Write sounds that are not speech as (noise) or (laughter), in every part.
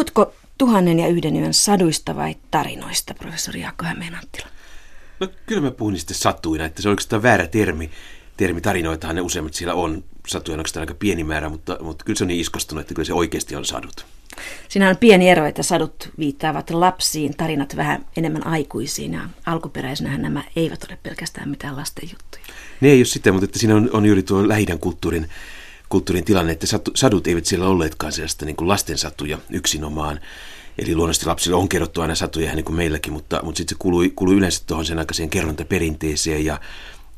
Puhutko tuhannen ja yhden yön saduista vai tarinoista, professori Jaakko Hämeenanttila? No kyllä mä puhun niistä satuina, että se on oikeastaan väärä termi. Termi tarinoitahan ne useimmat siellä on. Satuja on aika pieni määrä, mutta, mutta kyllä se on niin iskostunut, että kyllä se oikeasti on sadut. Siinä on pieni ero, että sadut viittaavat lapsiin, tarinat vähän enemmän aikuisiin ja alkuperäisenähän nämä eivät ole pelkästään mitään lasten juttuja. Ne ei ole sitä, mutta että siinä on, on juuri tuo lähidän kulttuurin, kulttuurin tilanne, että sadut eivät siellä olleetkaan sellaista niin lastensatuja yksinomaan. Eli luonnollisesti lapsille on kerrottu aina satuja ihan niin kuin meilläkin, mutta, mutta sitten se kuului, kuului yleensä tuohon sen aikaiseen kerrontaperinteeseen ja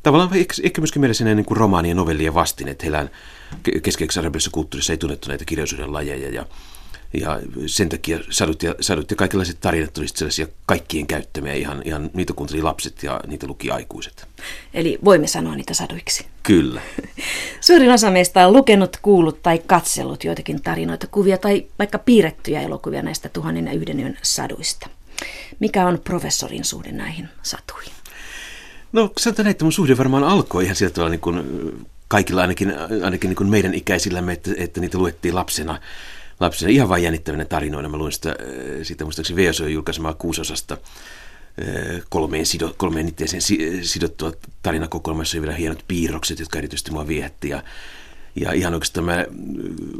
tavallaan ehkä, ehkä myöskin meillä sen niin kuin romaanien novellien vastin, että heillä keskeisessä arabiassa kulttuurissa ei tunnettu näitä kirjallisuuden lajeja ja ja sen takia sadut ja, sadut ja kaikenlaiset tarinat olisivat sellaisia kaikkien käyttämiä, ihan, ihan niitä kuunteli lapset ja niitä luki aikuiset. Eli voimme sanoa niitä saduiksi. Kyllä. (laughs) Suurin osa meistä on lukenut, kuullut tai katsellut joitakin tarinoita, kuvia tai vaikka piirrettyjä elokuvia näistä tuhannen ja yhden yön saduista. Mikä on professorin suhde näihin satuihin? No sanotaan että mun suhde varmaan alkoi ihan sieltä niin kuin kaikilla ainakin, ainakin niin kuin meidän ikäisillämme, että, että niitä luettiin lapsena lapsena ihan vain jännittävänä tarinoina. Mä luin sitä, äh, sitä muistaakseni VSO julkaisemaa kuusosasta äh, kolmeen, sido, kolmeen itteeseen sidottua tarinakokoelmassa vielä hienot piirrokset, jotka erityisesti mua viehätti. Ja, ja ihan oikeastaan mä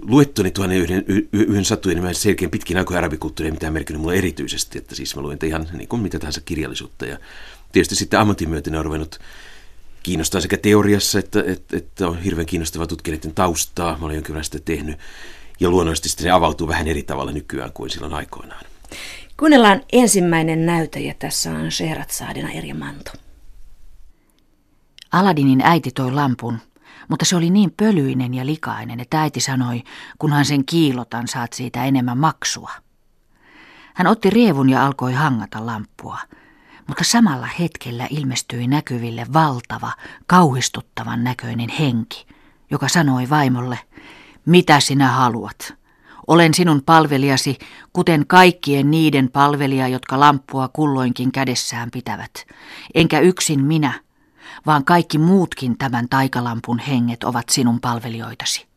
luettuni tuonne yhden, yhden satujen, niin mä selkeän pitkin aikoja arabikulttuuria ei mitään merkinnyt mulle erityisesti, että siis mä luin ihan niin kuin mitä tahansa kirjallisuutta. Ja tietysti sitten ammatin myöten on ruvennut kiinnostaa sekä teoriassa, että, että, että on hirveän kiinnostavaa tutkijoiden taustaa. Mä olen jonkin verran sitä tehnyt. Ja luonnollisesti se avautuu vähän eri tavalla nykyään kuin silloin aikoinaan. Kuunnellaan ensimmäinen näytäjä. Tässä on Saadina Erja Manto. Aladinin äiti toi lampun, mutta se oli niin pölyinen ja likainen, että äiti sanoi, kunhan sen kiilotan, saat siitä enemmän maksua. Hän otti rievun ja alkoi hangata lamppua, mutta samalla hetkellä ilmestyi näkyville valtava, kauhistuttavan näköinen henki, joka sanoi vaimolle – mitä sinä haluat? Olen sinun palvelijasi, kuten kaikkien niiden palvelija, jotka lamppua kulloinkin kädessään pitävät. Enkä yksin minä, vaan kaikki muutkin tämän taikalampun henget ovat sinun palvelijoitasi.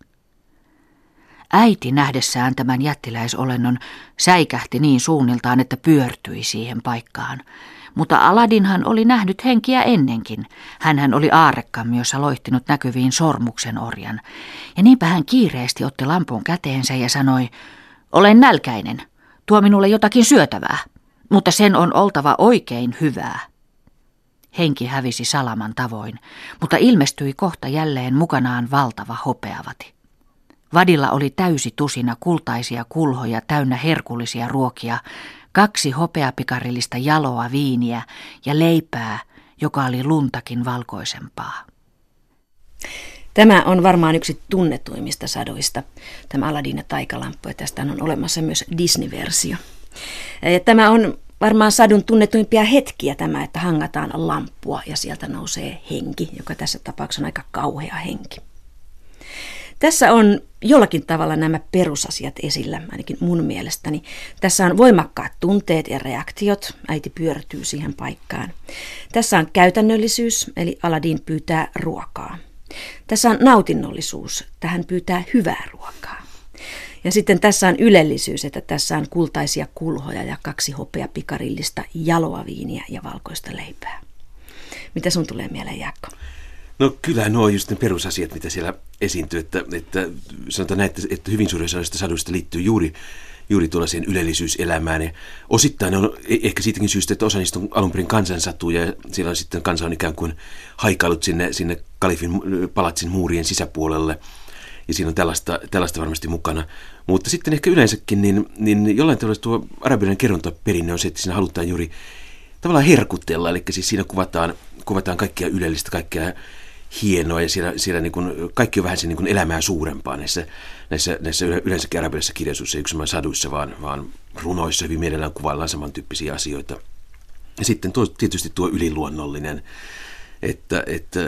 Äiti nähdessään tämän jättiläisolennon säikähti niin suunniltaan, että pyörtyi siihen paikkaan. Mutta Aladinhan oli nähnyt henkiä ennenkin. Hänhän oli aarekkammiossa loihtinut näkyviin sormuksen orjan. Ja niinpä hän kiireesti otti lampun käteensä ja sanoi, olen nälkäinen, tuo minulle jotakin syötävää, mutta sen on oltava oikein hyvää. Henki hävisi salaman tavoin, mutta ilmestyi kohta jälleen mukanaan valtava hopeavati. Vadilla oli täysi tusina kultaisia kulhoja täynnä herkullisia ruokia, kaksi hopeapikarillista jaloa viiniä ja leipää, joka oli luntakin valkoisempaa. Tämä on varmaan yksi tunnetuimmista sadoista, tämä Aladdin ja taikalamppu, ja tästä on olemassa myös Disney-versio. Tämä on varmaan sadun tunnetuimpia hetkiä tämä, että hangataan lamppua ja sieltä nousee henki, joka tässä tapauksessa on aika kauhea henki. Tässä on jollakin tavalla nämä perusasiat esillä, ainakin mun mielestäni. Tässä on voimakkaat tunteet ja reaktiot, äiti pyörtyy siihen paikkaan. Tässä on käytännöllisyys, eli Aladin pyytää ruokaa. Tässä on nautinnollisuus, tähän pyytää hyvää ruokaa. Ja sitten tässä on ylellisyys, että tässä on kultaisia kulhoja ja kaksi hopea pikarillista jaloa viiniä ja valkoista leipää. Mitä sun tulee mieleen, Jaakko? No kyllä nuo just ne perusasiat, mitä siellä esiintyy, että, että sanotaan näin, että, että hyvin suurin osa saduista liittyy juuri, juuri tuollaiseen ylellisyyselämään. Ja osittain on e, ehkä siitäkin syystä, että osa niistä on alun perin kansansatuja ja siellä on sitten kansa on ikään kuin haikailut sinne, sinne kalifin palatsin muurien sisäpuolelle. Ja siinä on tällaista, tällaista varmasti mukana. Mutta sitten ehkä yleensäkin, niin, niin jollain tavalla tuo arabilainen kerrontaperinne on se, että siinä halutaan juuri tavallaan herkutella. Eli siis siinä kuvataan, kuvataan kaikkia ylellistä, kaikkea hienoa ja siellä, siellä niin kuin, kaikki on vähän sen niin elämää suurempaa näissä, näissä, näissä yleensäkin arabialaisissa kirjallisuissa, yksin saduissa, vaan, vaan runoissa hyvin mielellään kuvaillaan samantyyppisiä asioita. Ja sitten tuo, tietysti tuo yliluonnollinen, että, että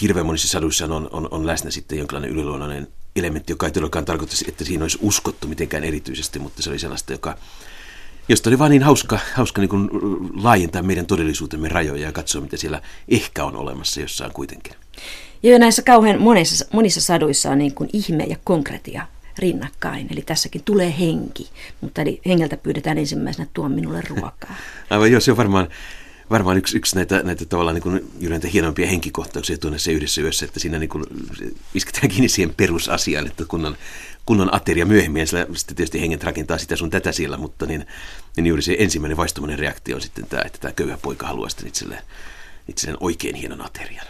hirveän monissa saduissa on, on, on läsnä sitten jonkinlainen yliluonnollinen elementti, joka ei todellakaan tarkoita, että siinä olisi uskottu mitenkään erityisesti, mutta se oli sellaista, joka, josta oli vaan niin hauska, hauska niin kuin laajentaa meidän todellisuutemme rajoja ja katsoa, mitä siellä ehkä on olemassa jossain kuitenkin. Ja näissä kauhean monissa, monissa saduissa on niin kuin ihme ja konkretia rinnakkain. Eli tässäkin tulee henki, mutta eli hengeltä pyydetään ensimmäisenä tuon minulle ruokaa. (laughs) Aivan joo, se on varmaan, varmaan yksi, yksi näitä, näitä tavallaan niin näitä hienompia henkikohtauksia tuonnessa yhdessä yössä, että siinä niin kuin, isketään kiinni siihen perusasiaan, että kunnon, kunnon ateria myöhemmin, sillä sitten tietysti henget rakentaa sitä sun tätä siellä, mutta niin, niin juuri se ensimmäinen vaistomainen reaktio on sitten tämä, että tämä köyhä poika haluaa sitten itselleen, itselleen oikein hienon aterian.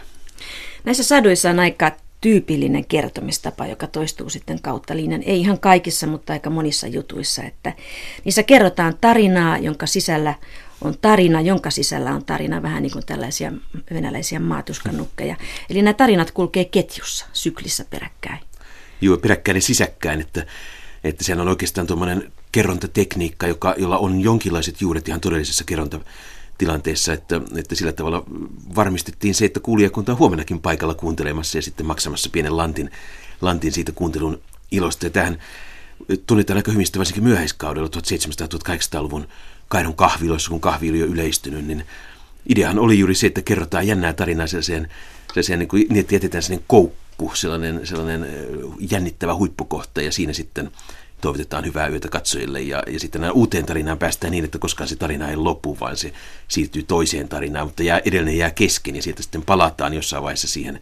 Näissä saduissa on aika tyypillinen kertomistapa, joka toistuu sitten kautta linjan. Ei ihan kaikissa, mutta aika monissa jutuissa. Että niissä kerrotaan tarinaa, jonka sisällä on tarina, jonka sisällä on tarina, vähän niin kuin tällaisia venäläisiä maatuskanukkeja. Eli nämä tarinat kulkee ketjussa, syklissä peräkkäin. Joo, peräkkäin ja sisäkkäin, että, että sehän on oikeastaan tuommoinen kerrontatekniikka, joka, jolla on jonkinlaiset juuret ihan todellisessa kerronta tilanteessa, että, että sillä tavalla varmistettiin se, että kuulijakunta on huomennakin paikalla kuuntelemassa ja sitten maksamassa pienen lantin, lantin siitä kuuntelun ilosta. Ja tähän tunnetaan aika hyvin varsinkin myöhäiskaudella 1700-1800-luvun Kairon kahviloissa, kun kahvi oli jo yleistynyt, niin ideahan oli juuri se, että kerrotaan jännää tarinaa sellaiseen, sellaiseen niin, kuin, niin että jätetään sellainen koukku, sellainen, sellainen jännittävä huippukohta ja siinä sitten toivotetaan hyvää yötä katsojille ja, ja sitten uuteen tarinaan päästään niin, että koskaan se tarina ei lopu, vaan se siirtyy toiseen tarinaan, mutta jää, edellinen jää kesken ja sieltä sitten palataan jossain vaiheessa siihen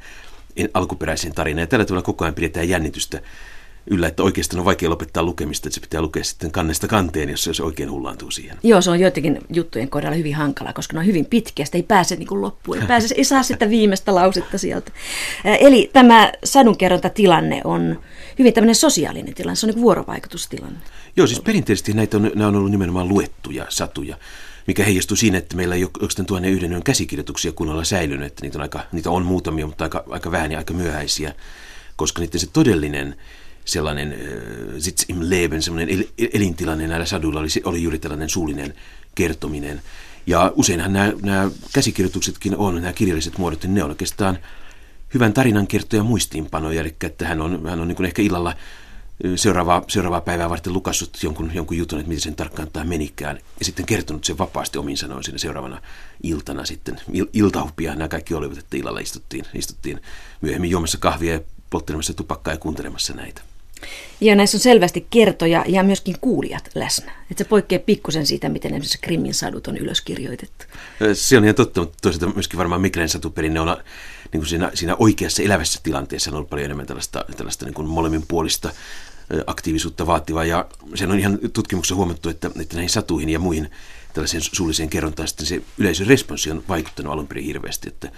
alkuperäiseen tarinaan. Ja tällä tavalla koko ajan pidetään jännitystä yllä, että oikeastaan on vaikea lopettaa lukemista, että se pitää lukea sitten kannesta kanteen, jos se oikein hullaantuu siihen. Joo, se on joitakin juttujen kohdalla hyvin hankala, koska ne on hyvin pitkiä, sitä ei pääse niin loppuun, ei, pääse, ei saa sitä viimeistä lausetta sieltä. Eli tämä sadunkerrontatilanne on hyvin tämmöinen sosiaalinen tilanne, se on niin vuorovaikutustilanne. Joo, siis perinteisesti näitä on, nämä on ollut nimenomaan luettuja satuja mikä heijastuu siinä, että meillä ei ole tuonne yhden yön käsikirjoituksia kunnolla säilynyt, että niitä on, aika, niitä on muutamia, mutta aika, aika vähän ja aika myöhäisiä, koska niiden se todellinen sellainen sitz im Leben, sellainen elintilanne näillä saduilla oli, oli juuri tällainen suullinen kertominen. Ja useinhan nämä, nämä käsikirjoituksetkin on, nämä kirjalliset muodot, niin ne on oikeastaan hyvän tarinan kertoja muistiinpanoja, eli että hän on, hän on niin ehkä illalla seuraavaa, seuraavaa päivää varten lukassut jonkun, jonkun jutun, että miten sen tarkkaan tämä menikään, ja sitten kertonut sen vapaasti omin sanoin sinne seuraavana iltana sitten. Il, iltahupia nämä kaikki olivat, että illalla istuttiin, istuttiin myöhemmin juomassa kahvia ja polttelemassa tupakkaa ja kuuntelemassa näitä. Ja näissä on selvästi kertoja ja myöskin kuulijat läsnä. Että se poikkeaa pikkusen siitä, miten esimerkiksi Krimin sadut on ylöskirjoitettu. Se on ihan totta, mutta toisaalta myöskin varmaan Miklen satuperinne on niin kuin siinä, siinä oikeassa elävässä tilanteessa on ollut paljon enemmän tällaista, tällaista niin kuin molemminpuolista aktiivisuutta vaativaa. Ja sen on ihan tutkimuksessa huomattu, että, että näihin satuihin ja muihin tällaiseen suulliseen kerrontaan sitten se yleisön responssi on vaikuttanut alun perin hirveästi. Että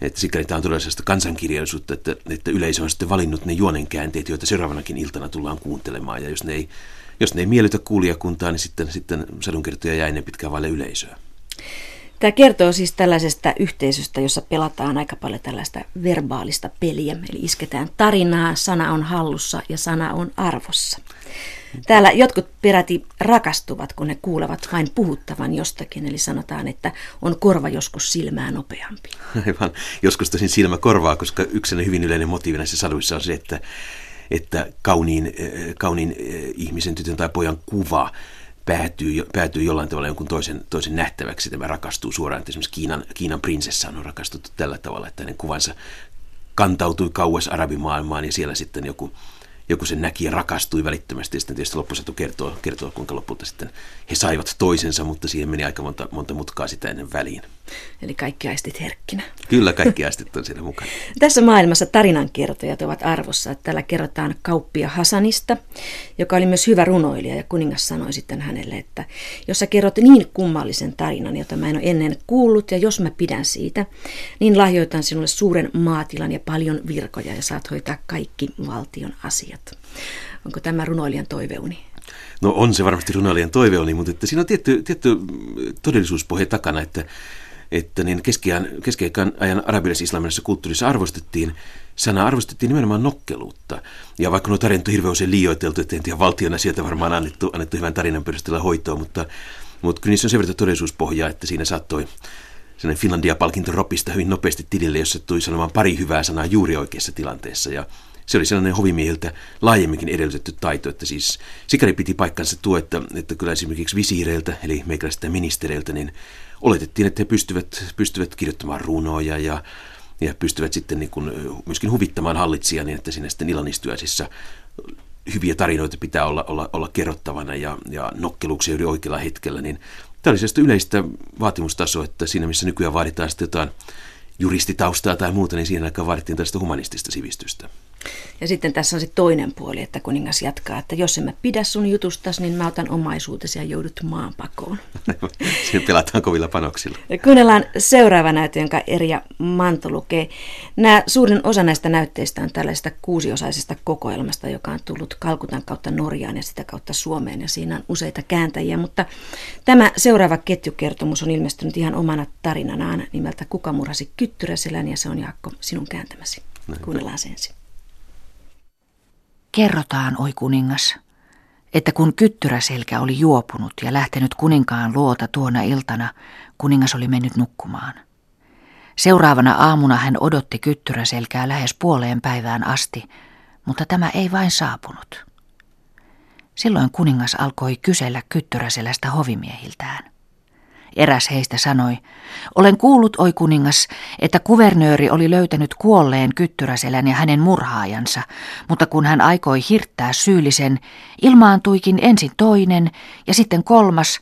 että sikäli tämä on todella sellaista kansankirjallisuutta, että, että yleisö on sitten valinnut ne juonenkäänteet, joita seuraavanakin iltana tullaan kuuntelemaan. Ja jos ne ei, jos ne ei miellytä kuulijakuntaa, niin sitten, sitten sadunkertoja jää ennen pitkään vaille yleisöä. Tämä kertoo siis tällaisesta yhteisöstä, jossa pelataan aika paljon tällaista verbaalista peliä. Eli isketään tarinaa, sana on hallussa ja sana on arvossa. Täällä jotkut peräti rakastuvat, kun ne kuulevat vain puhuttavan jostakin, eli sanotaan, että on korva joskus silmää nopeampi. Aivan, joskus tosin silmä korvaa, koska yksi hyvin yleinen motiivi näissä saduissa on se, että, että kauniin, äh, kauniin äh, ihmisen, tytön tai pojan kuva päätyy, päätyy jollain tavalla jonkun toisen, toisen nähtäväksi. Tämä rakastuu suoraan, että esimerkiksi Kiinan, Kiinan prinsessa on rakastuttu tällä tavalla, että hänen kuvansa kantautui kauas arabimaailmaan ja siellä sitten joku joku sen näki ja rakastui välittömästi. Ja sitten tietysti loppusatu kertoo, kertoo, kuinka lopulta sitten he saivat toisensa, mutta siihen meni aika monta, monta mutkaa sitä ennen väliin. Eli kaikki aistit herkkinä. Kyllä, kaikki aistit on siellä mukana. (laughs) Tässä maailmassa tarinankertojat ovat arvossa. Täällä kerrotaan kauppia Hasanista, joka oli myös hyvä runoilija ja kuningas sanoi sitten hänelle, että jos sä kerrot niin kummallisen tarinan, jota mä en ole ennen kuullut ja jos mä pidän siitä, niin lahjoitan sinulle suuren maatilan ja paljon virkoja ja saat hoitaa kaikki valtion asiat. Onko tämä runoilijan toiveuni? No on se varmasti runoilijan toiveuni, mutta että siinä on tietty, tietty todellisuuspohja takana, että että niin keskiajan, ajan arabilais-islamilaisessa kulttuurissa arvostettiin sana arvostettiin nimenomaan nokkeluutta. Ja vaikka nuo tarinat on hirveän usein liioiteltu, että en tiedä valtiona sieltä varmaan annettu, annettu hyvän tarinan perusteella hoitoa, mutta, mutta kyllä niissä on sen verran todellisuuspohjaa, että siinä saattoi sellainen Finlandia-palkinto ropista hyvin nopeasti tilille, jos tuli sanomaan pari hyvää sanaa juuri oikeassa tilanteessa. Ja se oli sellainen hovimiehiltä laajemminkin edellytetty taito, että siis sikäli piti paikkansa tuo, että, että kyllä esimerkiksi visiireiltä, eli meikäläistä ministereiltä, niin oletettiin, että he pystyvät, pystyvät kirjoittamaan runoja ja, ja pystyvät sitten niin kuin myöskin huvittamaan hallitsijaa niin, että sinne sitten illanistujaisissa hyviä tarinoita pitää olla, olla, olla kerrottavana ja, ja nokkeluksia yli oikealla hetkellä, niin tämä oli sellaista yleistä vaatimustasoa, että siinä missä nykyään vaaditaan sitten jotain juristitaustaa tai muuta, niin siinä aikaan vaadittiin tästä humanistista sivistystä. Ja sitten tässä on se toinen puoli, että kuningas jatkaa, että jos en mä pidä sun jutustasi, niin mä otan omaisuutesi ja joudut maanpakoon. (laughs) Siinä pelataan kovilla panoksilla. Kuunnellaan seuraava näyttö, jonka Erja Manto lukee. Nämä, suurin osa näistä näytteistä on tällaista kuusiosaisesta kokoelmasta, joka on tullut Kalkutan kautta Norjaan ja sitä kautta Suomeen. Ja siinä on useita kääntäjiä, mutta tämä seuraava ketjukertomus on ilmestynyt ihan omana tarinanaan nimeltä Kuka murhasi Kyttyräselän ja se on Jaakko sinun kääntämäsi. Kuunnellaan sen ensin. Kerrotaan, oi kuningas, että kun kyttyräselkä oli juopunut ja lähtenyt kuninkaan luota tuona iltana, kuningas oli mennyt nukkumaan. Seuraavana aamuna hän odotti kyttyräselkää lähes puoleen päivään asti, mutta tämä ei vain saapunut. Silloin kuningas alkoi kysellä kyttyräselästä hovimiehiltään. Eräs heistä sanoi, olen kuullut, oi kuningas, että kuvernööri oli löytänyt kuolleen kyttyräselän ja hänen murhaajansa, mutta kun hän aikoi hirttää syyllisen, ilmaantuikin ensin toinen ja sitten kolmas,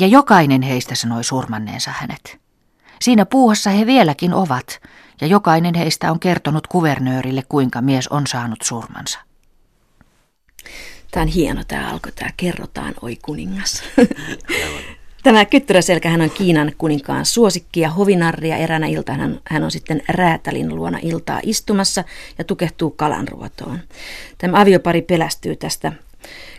ja jokainen heistä sanoi surmanneensa hänet. Siinä puuhassa he vieläkin ovat, ja jokainen heistä on kertonut kuvernöörille, kuinka mies on saanut surmansa. Tämä on hieno tämä alkoi, tämä kerrotaan, oi kuningas. Tämä kyttyräselkähän on Kiinan kuninkaan suosikki ja hovinarri ja eräänä iltana hän, hän on sitten räätälin luona iltaa istumassa ja tukehtuu kalanruotoon. Tämä aviopari pelästyy tästä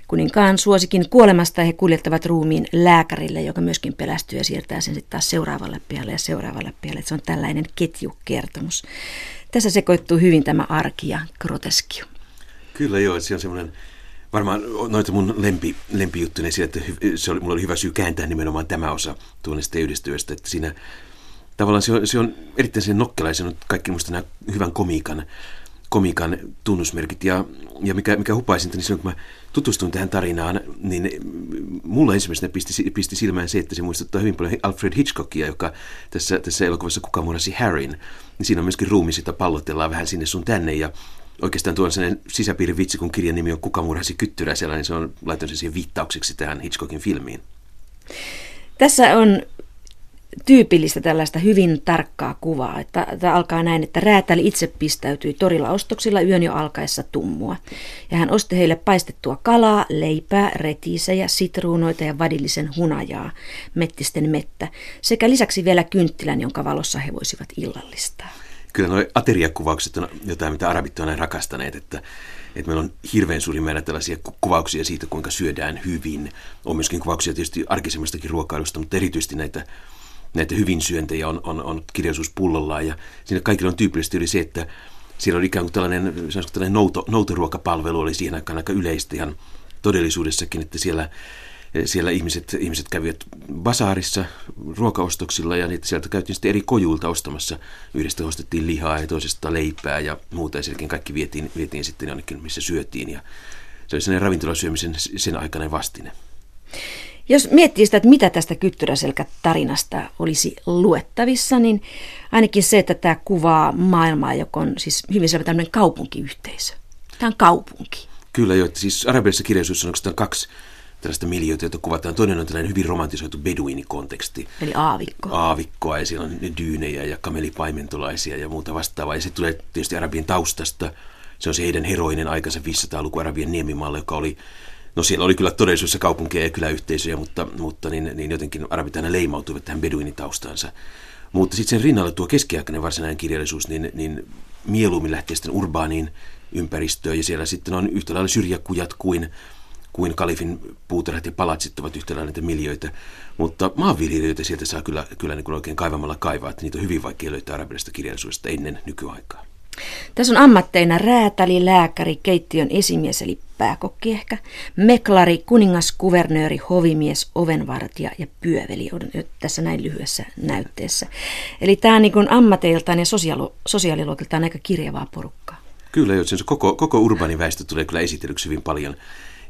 kuninkaan suosikin kuolemasta he kuljettavat ruumiin lääkärille, joka myöskin pelästyy ja siirtää sen sitten taas seuraavalle pialle ja seuraavalle pialle. Se on tällainen ketjukertomus. Tässä sekoittuu hyvin tämä arki ja groteskio. Kyllä joo, se on semmoinen varmaan noita mun lempi, lempijuttuja siitä, että se oli, mulla oli hyvä syy kääntää nimenomaan tämä osa tuonnesta yhdestyöstä, että siinä tavallaan se on, se on erittäin sen nokkelaisen, kaikki muista nämä hyvän komiikan, komiikan tunnusmerkit. Ja, ja mikä, mikä hupaisinta, niin silloin kun mä tutustuin tähän tarinaan, niin mulla ensimmäisenä pisti, pisti silmään se, että se muistuttaa hyvin paljon Alfred Hitchcockia, joka tässä, tässä elokuvassa Kuka murhasi Harryn, niin siinä on myöskin ruumi, sitä pallotellaan vähän sinne sun tänne. Ja oikeastaan tuon sellainen sisäpiirin vitsi, kun kirjan nimi on Kuka murhasi kyttyräisellä, niin se on laittanut siihen viittaukseksi tähän Hitchcockin filmiin. Tässä on tyypillistä tällaista hyvin tarkkaa kuvaa. Että, tämä alkaa näin, että räätäli itse pistäytyi torilla ostoksilla yön jo alkaessa tummua. Ja hän osti heille paistettua kalaa, leipää, retiisejä, sitruunoita ja vadillisen hunajaa, mettisten mettä, sekä lisäksi vielä kynttilän, jonka valossa he voisivat illallistaa kyllä nuo ateriakuvaukset on jotain, mitä arabit on rakastaneet, että, että meillä on hirveän suuri määrä tällaisia kuvauksia siitä, kuinka syödään hyvin. On myöskin kuvauksia tietysti arkisemmastakin ruokailusta, mutta erityisesti näitä, näitä hyvin syöntejä on, on, on kirjallisuus pullollaan. Ja siinä kaikilla on tyypillisesti yli se, että siellä oli ikään kuin tällainen, tällainen nouto, noutoruokapalvelu oli siihen aikaan aika yleistä ihan todellisuudessakin, että siellä siellä ihmiset, ihmiset kävivät basaarissa ruokaostoksilla ja niitä sieltä käytiin sitten eri kojuilta ostamassa. Yhdestä ostettiin lihaa ja toisesta leipää ja muuta ja kaikki vietiin, vietiin sitten jonnekin, missä syötiin ja se oli sellainen ravintolasyömisen sen aikainen vastine. Jos miettii sitä, että mitä tästä Kyttyräselkä-tarinasta olisi luettavissa, niin ainakin se, että tämä kuvaa maailmaa, joka on siis hyvin selvä tämmöinen kaupunkiyhteisö. Tämä on kaupunki. Kyllä jo, että siis arabialaisessa kirjallisuudessa on kaksi tällaista miljöitä, joita kuvataan. Toinen on tällainen hyvin romantisoitu beduinikonteksti. Eli aavikko. Aavikkoa ja siellä on dyynejä ja kamelipaimentolaisia ja muuta vastaavaa. Ja se tulee tietysti Arabien taustasta. Se on se heidän heroinen aikansa 500-luku Arabian niemimaalla, joka oli No siellä oli kyllä todellisuudessa kaupunkeja ja kyläyhteisöjä, mutta, mutta niin, niin jotenkin arabit aina leimautuivat tähän beduinitaustaansa. Mutta sitten sen rinnalla tuo keskiaikainen varsinainen kirjallisuus, niin, niin mieluummin lähtee sitten urbaaniin ympäristöön ja siellä sitten on yhtä lailla syrjäkujat kuin kuin kalifin puutarhat ja palatsit ovat yhtä lailla niitä miljöitä. Mutta maanviljelijöitä sieltä saa kyllä, kyllä niin kuin oikein kaivamalla kaivaa, että niitä on hyvin vaikea löytää arabilaisesta kirjallisuudesta ennen nykyaikaa. Tässä on ammatteina räätäli, lääkäri, keittiön esimies eli pääkokki ehkä, meklari, kuningaskuvernööri, hovimies, ovenvartija ja pyöveli on tässä näin lyhyessä näytteessä. Eli tämä on niin ammateiltaan ja sosiaali- sosiaaliluokiltaan aika kirjavaa porukkaa. Kyllä, jo, se koko, koko urbaani väestö tulee kyllä esitellyksi hyvin paljon.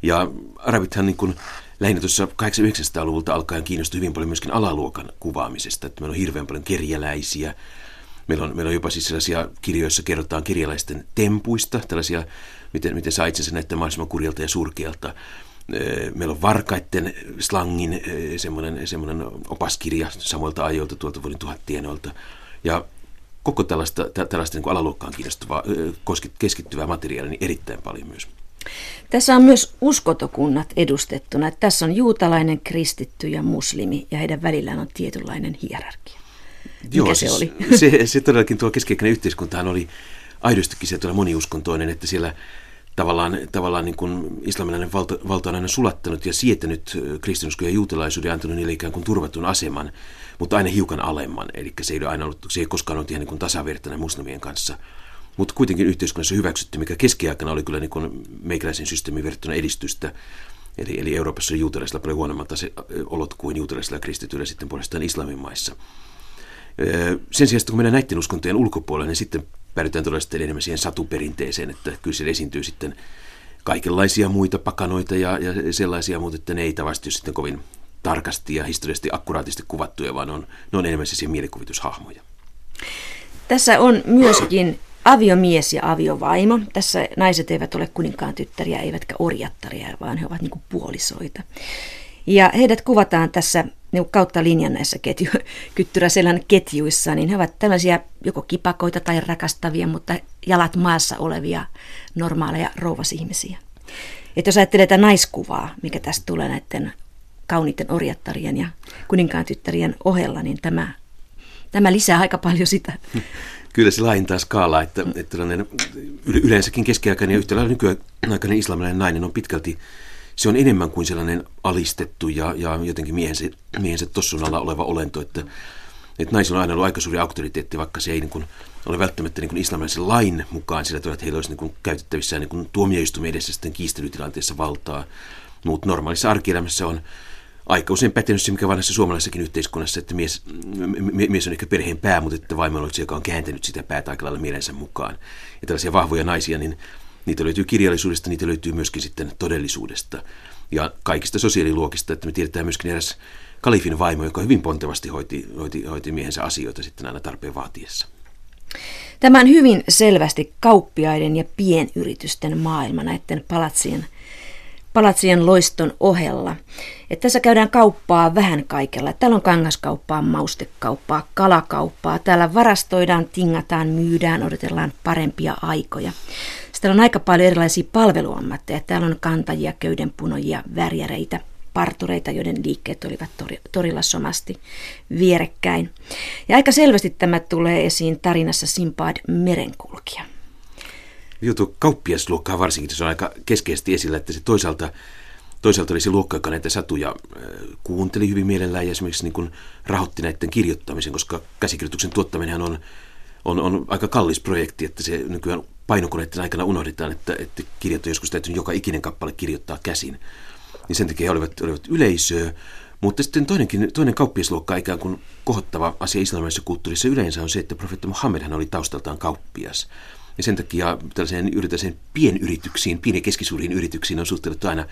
Ja arabithan niin kuin lähinnä tuossa 800-900-luvulta alkaen kiinnostui hyvin paljon myöskin alaluokan kuvaamisesta. Että meillä on hirveän paljon kerjäläisiä, Meillä on, meillä on jopa siis sellaisia kirjoissa kerrotaan kirjalaisten tempuista, tällaisia, miten, miten saa itsensä näyttää mahdollisimman kurjalta ja surkealta. Meillä on Varkaitten slangin semmoinen, semmoinen opaskirja samoilta ajoilta tuolta vuoden tuhattienoilta. Ja koko tällaista, tällaista niin kuin alaluokkaan kiinnostavaa, keskittyvää materiaalia niin erittäin paljon myös. Tässä on myös uskotokunnat edustettuna. Tässä on juutalainen, kristitty ja muslimi ja heidän välillään on tietynlainen hierarkia. Mikä Joo, se siis oli? Se, se todellakin tuo keskiaikainen yhteiskuntahan oli aidostikin se moniuskontoinen, että siellä tavallaan, tavallaan niin kuin islamilainen valta, valta on aina sulattanut ja sietänyt kristinuskon ja juutalaisuuden ja antanut niille ikään kuin turvatun aseman, mutta aina hiukan alemman. Eli se ei, aina ollut, se ei koskaan ollut ihan niin kuin tasavertainen muslimien kanssa. Mutta kuitenkin yhteiskunnassa hyväksytty, mikä keskiaikana oli kyllä niin meikäläisen systeemin verrattuna edistystä. Eli, eli Euroopassa oli juutalaisilla paljon huonommat olot kuin juutalaisilla kristityillä sitten puolestaan islamin maissa. Sen sijaan, kun mennään näiden uskontojen ulkopuolelle, niin sitten päädytään todella enemmän siihen satuperinteeseen, että kyllä siellä esiintyy sitten kaikenlaisia muita pakanoita ja, ja sellaisia, mutta että ne ei tavasti sitten kovin tarkasti ja historiallisesti akkuraatisesti kuvattuja, vaan on, ne on enemmän sellaisia mielikuvitushahmoja. Tässä on myöskin aviomies ja aviovaimo. Tässä naiset eivät ole kuninkaan tyttäriä eivätkä orjattaria, vaan he ovat niin puolisoita. Ja heidät kuvataan tässä niin kautta linjan näissä ketju, kyttyräselän ketjuissa, niin he ovat tällaisia joko kipakoita tai rakastavia, mutta jalat maassa olevia normaaleja rouvasihmisiä. Että jos ajattelee tätä naiskuvaa, mikä tästä tulee näiden kauniiden orjattarien ja kuninkaan tyttärien ohella, niin tämä, tämä lisää aika paljon sitä. Kyllä se laajentaa skaalaa, että, että yleensäkin keskiaikainen ja yhtä nykyaikainen islamilainen nainen on pitkälti se on enemmän kuin sellainen alistettu ja, ja jotenkin miehensä, miehensä tossun alla oleva olento, että, että naisilla on aina ollut aika suuri auktoriteetti, vaikka se ei niin kuin, ole välttämättä niin kuin islamilaisen lain mukaan sillä tavalla, että heillä olisi niin kuin käytettävissä niin kuin tuomioistuimen edessä sitten kiistelytilanteessa valtaa. Mutta normaalissa arkielämässä on aika usein pätenyt se, mikä vanhassa suomalaisessakin yhteiskunnassa, että mies, mies on ehkä perheen pää, mutta että vaimo on se, joka on kääntänyt sitä päätä aika lailla mielensä mukaan. Ja tällaisia vahvoja naisia, niin Niitä löytyy kirjallisuudesta, niitä löytyy myöskin sitten todellisuudesta ja kaikista sosiaaliluokista, että me tiedetään myöskin eräs kalifin vaimo, joka hyvin pontevasti hoiti, hoiti, hoiti miehensä asioita sitten aina tarpeen vaatiessa. Tämä on hyvin selvästi kauppiaiden ja pienyritysten maailma näiden palatsien palatsien loiston ohella. Että tässä käydään kauppaa vähän kaikella. Täällä on kangaskauppaa, maustekauppaa, kalakauppaa. Täällä varastoidaan, tingataan, myydään, odotellaan parempia aikoja. Sitten on aika paljon erilaisia palveluammatteja. Täällä on kantajia, köydenpunojia, värjäreitä, partureita, joiden liikkeet olivat torilla somasti vierekkäin. Ja aika selvästi tämä tulee esiin tarinassa Simpad merenkulkija. Jutu kauppiasluokkaa varsinkin se on aika keskeisesti esillä, että se toisaalta, toisaalta oli se luokka, joka näitä satuja kuunteli hyvin mielellään ja esimerkiksi niin kuin rahoitti näiden kirjoittamisen, koska käsikirjoituksen tuottaminen on, on, on aika kallis projekti, että se nykyään painokoneiden aikana unohdetaan, että, että kirjat joskus täytynyt joka ikinen kappale kirjoittaa käsin. Niin sen takia he olivat, olivat yleisöä. Mutta sitten toinenkin, toinen kauppiasluokka ikään kuin kohottava asia islamilaisessa kulttuurissa yleensä on se, että profeetta Muhammed oli taustaltaan kauppias. Ja sen takia tällaiseen yritäiseen pienyrityksiin, pieni- ja keskisuuriin yrityksiin on suhteutettu aina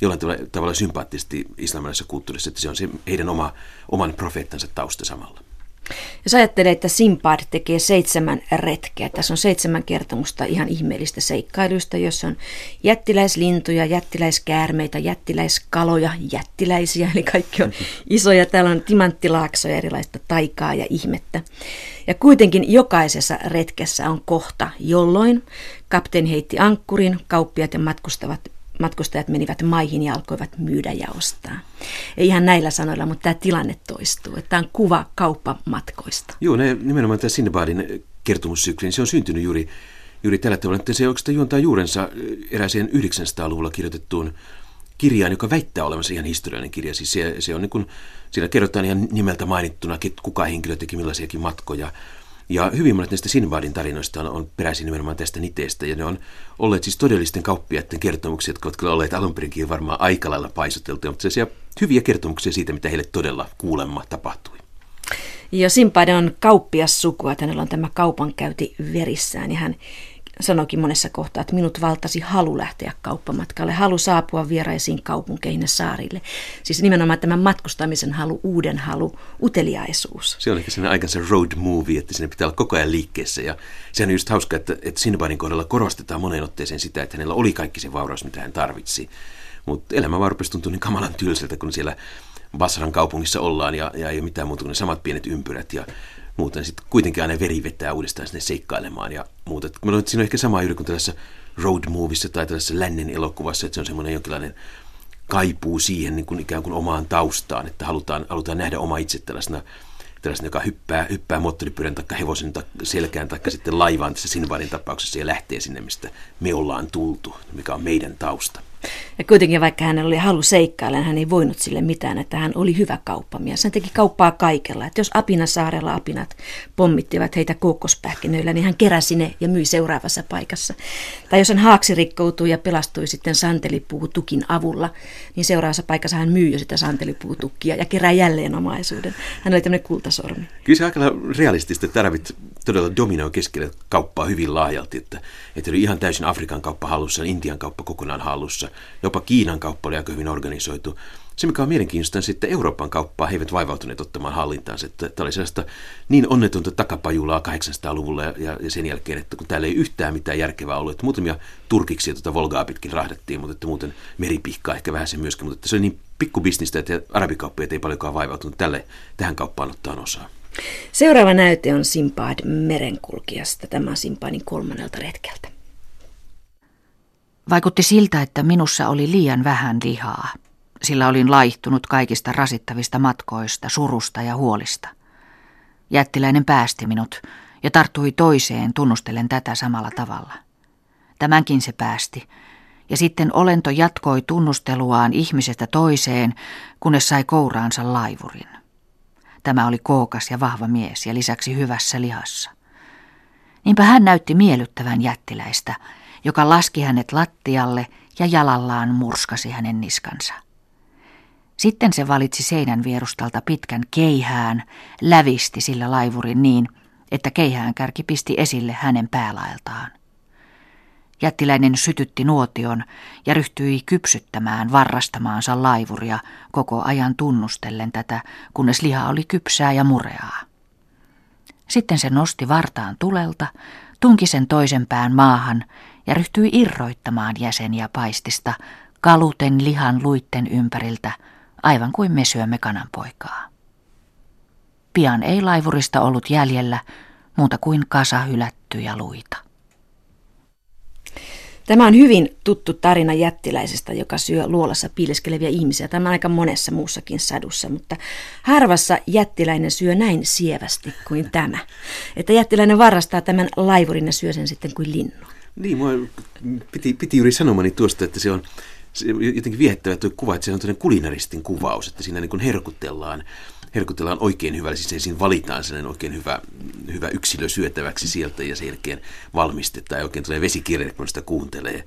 jollain tavalla, tavalla sympaattisesti islamilaisessa kulttuurissa, että se on se heidän oma, oman profeettansa tausta samalla. Jos ajattelee, että Simpad tekee seitsemän retkeä, tässä on seitsemän kertomusta ihan ihmeellistä seikkailuista, jossa on jättiläislintuja, jättiläiskäärmeitä, jättiläiskaloja, jättiläisiä, eli kaikki on (laughs) isoja. Täällä on timanttilaaksoja, erilaista taikaa ja ihmettä. Ja kuitenkin jokaisessa retkessä on kohta, jolloin kapteeni heitti ankkurin, kauppiat ja matkustavat matkustajat menivät maihin ja alkoivat myydä ja ostaa. Ei ihan näillä sanoilla, mutta tämä tilanne toistuu. Tämä on kuva kauppamatkoista. Joo, ne, nimenomaan tämä Sinbadin kertomussykli, se on syntynyt juuri, juuri tällä tavalla, että se oikeastaan juontaa juurensa erääseen 900-luvulla kirjoitettuun kirjaan, joka väittää olevansa ihan historiallinen kirja. Siis se, se on niin kuin, siinä kerrotaan ihan nimeltä mainittuna, kuka henkilö teki millaisiakin matkoja. Ja hyvin monet näistä Sinbadin tarinoista on, on peräisin nimenomaan tästä niteestä, ja ne on olleet siis todellisten kauppiaiden kertomuksia, jotka ovat kyllä olleet alun perinkin varmaan aika lailla paisuteltuja, mutta sellaisia hyviä kertomuksia siitä, mitä heille todella kuulemma tapahtui. Ja Sinbad on kauppias sukua, hänellä on tämä kaupankäynti verissään, ja hän sanoikin monessa kohtaa, että minut valtasi halu lähteä kauppamatkalle, halu saapua vieraisiin kaupunkeihin ja saarille. Siis nimenomaan tämän matkustamisen halu, uuden halu, uteliaisuus. Se on ehkä sellainen aikansa road movie, että sinne pitää olla koko ajan liikkeessä. Ja sehän on just hauska, että, että Sinbadin kohdalla korostetaan moneen otteeseen sitä, että hänellä oli kaikki se vauraus, mitä hän tarvitsi. Mutta elämä vaan tuntuu niin kamalan tylsältä, kun siellä Basran kaupungissa ollaan ja, ja ei ole mitään muuta kuin ne samat pienet ympyrät ja muuten sitten kuitenkin aina veri vetää uudestaan sinne seikkailemaan ja muuta. Mä luulen, että siinä on ehkä sama juuri kuin tällaisessa road movissa tai tällaisessa lännen elokuvassa, että se on semmoinen jonkinlainen kaipuu siihen niin kuin ikään kuin omaan taustaan, että halutaan, halutaan nähdä oma itse tällaisena, tällaisena joka hyppää, hyppää moottoripyörän tai hevosen tai selkään tai sitten laivaan tässä Sinbadin tapauksessa ja lähtee sinne, mistä me ollaan tultu, mikä on meidän tausta. Ja kuitenkin vaikka hänellä oli halu seikkailla, hän ei voinut sille mitään, että hän oli hyvä kauppamies. Hän teki kauppaa kaikella. Että jos Apinasaarella apinat pommittivat heitä kookospähkinöillä, niin hän keräsi ne ja myi seuraavassa paikassa. Tai jos hän haaksi rikkoutui ja pelastui sitten santelipuutukin avulla, niin seuraavassa paikassa hän myy jo sitä santelipuutukkia ja kerää jälleen omaisuuden. Hän oli tämmöinen kultasormi. Kyllä se aika realistista, että todella dominoi keskellä kauppaa hyvin laajalti, että, että oli ihan täysin Afrikan kauppa hallussa, Intian kauppa kokonaan hallussa jopa Kiinan kauppa oli aika hyvin organisoitu. Se, mikä on mielenkiintoista, on että Euroopan kauppaa he eivät vaivautuneet ottamaan hallintaansa. Että tämä oli sellaista niin onnetonta takapajulaa 800-luvulla ja, ja sen jälkeen, että kun täällä ei yhtään mitään järkevää ollut, että muutamia turkiksi tuota Volgaa pitkin rahdettiin, mutta että muuten meripihkaa ehkä vähän se myöskin, mutta että se oli niin pikkubisnistä, että arabikauppiaat ei paljonkaan vaivautunut tälle, tähän kauppaan ottaa osaa. Seuraava näyte on Simpad merenkulkijasta. Tämä on Simpadin kolmannelta retkeltä. Vaikutti siltä, että minussa oli liian vähän lihaa, sillä olin laihtunut kaikista rasittavista matkoista, surusta ja huolista. Jättiläinen päästi minut ja tarttui toiseen tunnustellen tätä samalla tavalla. Tämänkin se päästi, ja sitten olento jatkoi tunnusteluaan ihmisestä toiseen, kunnes sai kouraansa laivurin. Tämä oli kookas ja vahva mies ja lisäksi hyvässä lihassa. Niinpä hän näytti miellyttävän jättiläistä – joka laski hänet lattialle ja jalallaan murskasi hänen niskansa. Sitten se valitsi seinän vierustalta pitkän keihään, lävisti sillä laivurin niin, että keihään kärki pisti esille hänen päälaeltaan. Jättiläinen sytytti nuotion ja ryhtyi kypsyttämään varrastamaansa laivuria koko ajan tunnustellen tätä, kunnes liha oli kypsää ja mureaa. Sitten se nosti vartaan tulelta, tunki sen toisen pään maahan ja ryhtyi irroittamaan jäseniä paistista kaluten lihan luitten ympäriltä, aivan kuin me syömme kananpoikaa. Pian ei laivurista ollut jäljellä muuta kuin kasa hylättyjä luita. Tämä on hyvin tuttu tarina jättiläisestä, joka syö luolassa piileskeleviä ihmisiä. Tämä on aika monessa muussakin sadussa, mutta harvassa jättiläinen syö näin sievästi kuin tämä. Että jättiläinen varastaa tämän laivurin ja syö sen sitten kuin linnu. Niin, mua piti, piti juuri sanomani tuosta, että se on se jotenkin viehättävä tuo kuva, että se on kulinaristin kuvaus, että siinä niin kuin herkutellaan, herkutellaan oikein hyvällä, siis siinä valitaan sellainen oikein hyvä, hyvä yksilö syötäväksi sieltä ja sen jälkeen valmistetaan ja oikein tulee vesikirja, kun sitä kuuntelee.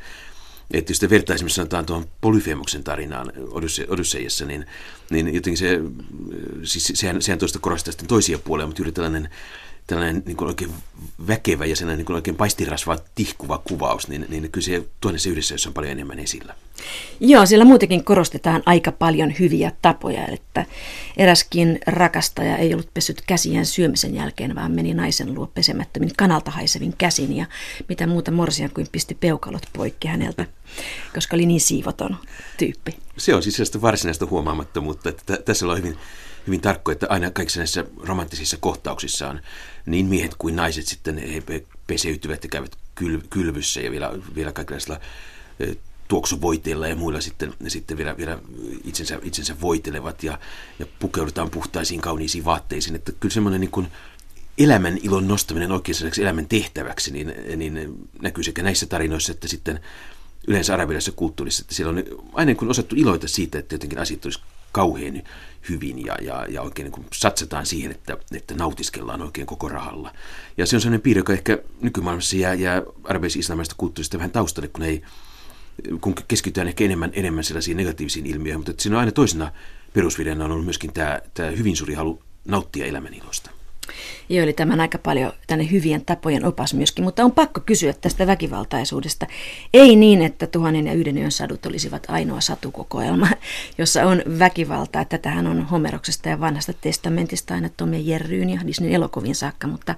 Että jos te esimerkiksi sanotaan tuohon Polyfemoksen tarinaan Odysseiassa, niin, niin jotenkin se, siis sehän, sehän toista korostaa sitten toisia puolia, mutta juuri tällainen tällainen niin kuin oikein väkevä ja sellainen niin kuin oikein paistirasva tihkuva kuvaus, niin, niin kyllä se tuonnessa yhdessä on paljon enemmän esillä. Joo, siellä muutenkin korostetaan aika paljon hyviä tapoja, että eräskin rakastaja ei ollut pessyt käsiään syömisen jälkeen, vaan meni naisen luo pesemättömin kanalta haisevin käsin ja mitä muuta morsian kuin pisti peukalot poikki häneltä, koska oli niin siivoton tyyppi. Se on siis sellaista varsinaista huomaamattomuutta, että tässä on hyvin hyvin tarkko, että aina kaikissa näissä romanttisissa kohtauksissaan niin miehet kuin naiset sitten he peseytyvät ja käyvät kyl, kylvyssä ja vielä, vielä kaikenlaisilla tuoksuvoiteilla ja muilla sitten, sitten vielä, vielä itsensä, itsensä voitelevat ja, ja pukeudutaan puhtaisiin kauniisiin vaatteisiin. Että kyllä semmoinen niin kuin elämän ilon nostaminen oikein elämän tehtäväksi niin, niin näkyy sekä näissä tarinoissa että sitten yleensä arabialaisessa kulttuurissa, että siellä on aina kun osattu iloita siitä, että jotenkin asiat olisi kauhean hyvin ja, ja, ja oikein niin satsataan siihen, että, että nautiskellaan oikein koko rahalla. Ja se on sellainen piirre, joka ehkä nykymaailmassa jää, jää arabeis islamilaisesta kulttuurista vähän taustalle, kun, ei, kun keskitytään ehkä enemmän, enemmän sellaisiin negatiivisiin ilmiöihin, mutta siinä on aina toisena perusvideona on ollut myöskin tämä, tämä hyvin suuri halu nauttia elämänilosta. Joo, eli tämän aika paljon tänne hyvien tapojen opas myöskin, mutta on pakko kysyä tästä väkivaltaisuudesta. Ei niin, että tuhannen ja yhden yön sadut olisivat ainoa satukokoelma, (laughs) jossa on väkivaltaa. Tätähän on Homeroksesta ja vanhasta testamentista aina Tom ja Jerryyn ja Disneyn elokuviin saakka, mutta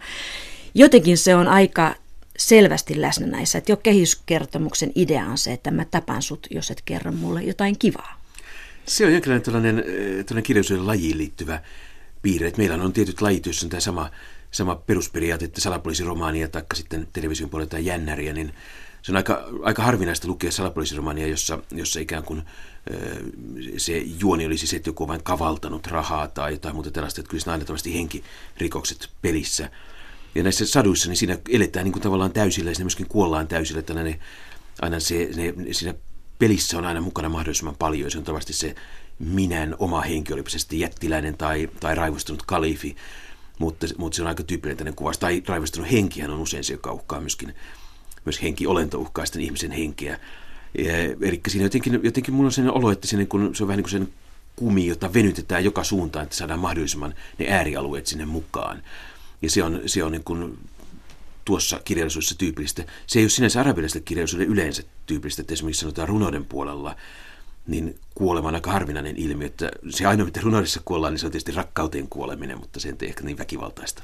jotenkin se on aika selvästi läsnä näissä. Että jo kehyskertomuksen idea on se, että mä tapan sut, jos et kerro mulle jotain kivaa. Se on jonkinlainen tällainen, eh, tällainen kirjallisuuden lajiin liittyvä piirre. Että meillä on tietyt lajit, joissa on tämä sama, sama perusperiaate, että salapoliisiromaania tai sitten television puolelta jännäriä, niin se on aika, aika harvinaista lukea salapoliisiromaania, jossa, jossa ikään kuin se juoni olisi se, että joku on vain kavaltanut rahaa tai jotain muuta tällaista, että kyllä siinä aina henkirikokset pelissä. Ja näissä saduissa, niin siinä eletään niin kuin tavallaan täysillä ja siinä myöskin kuollaan täysillä. Että ne, aina se, ne, siinä pelissä on aina mukana mahdollisimman paljon. Se on tavallaan se minän oma henki, olipa se sitten jättiläinen tai, tai raivostunut kalifi. Mutta, mutta se on aika tyypillinen tämmöinen kuvaus. Tai raivostunut henkihän on usein se, joka uhkaa myöskin, myös henkiolento uhkaa sitten ihmisen henkeä. Eli siinä jotenkin, jotenkin mulla on sellainen olo, että siinä, kun se on vähän niin kuin sen kumi, jota venytetään joka suuntaan, että saadaan mahdollisimman ne äärialueet sinne mukaan. Ja se on, se on niin kuin tuossa kirjallisuudessa tyypillistä. Se ei ole sinänsä arabilaiselle kirjallisuudelle yleensä tyypillistä, että esimerkiksi sanotaan runouden puolella, niin kuolema on aika harvinainen ilmiö. Että se ainoa, mitä runoudessa kuollaan, niin se on tietysti rakkauteen kuoleminen, mutta se ei ehkä niin väkivaltaista.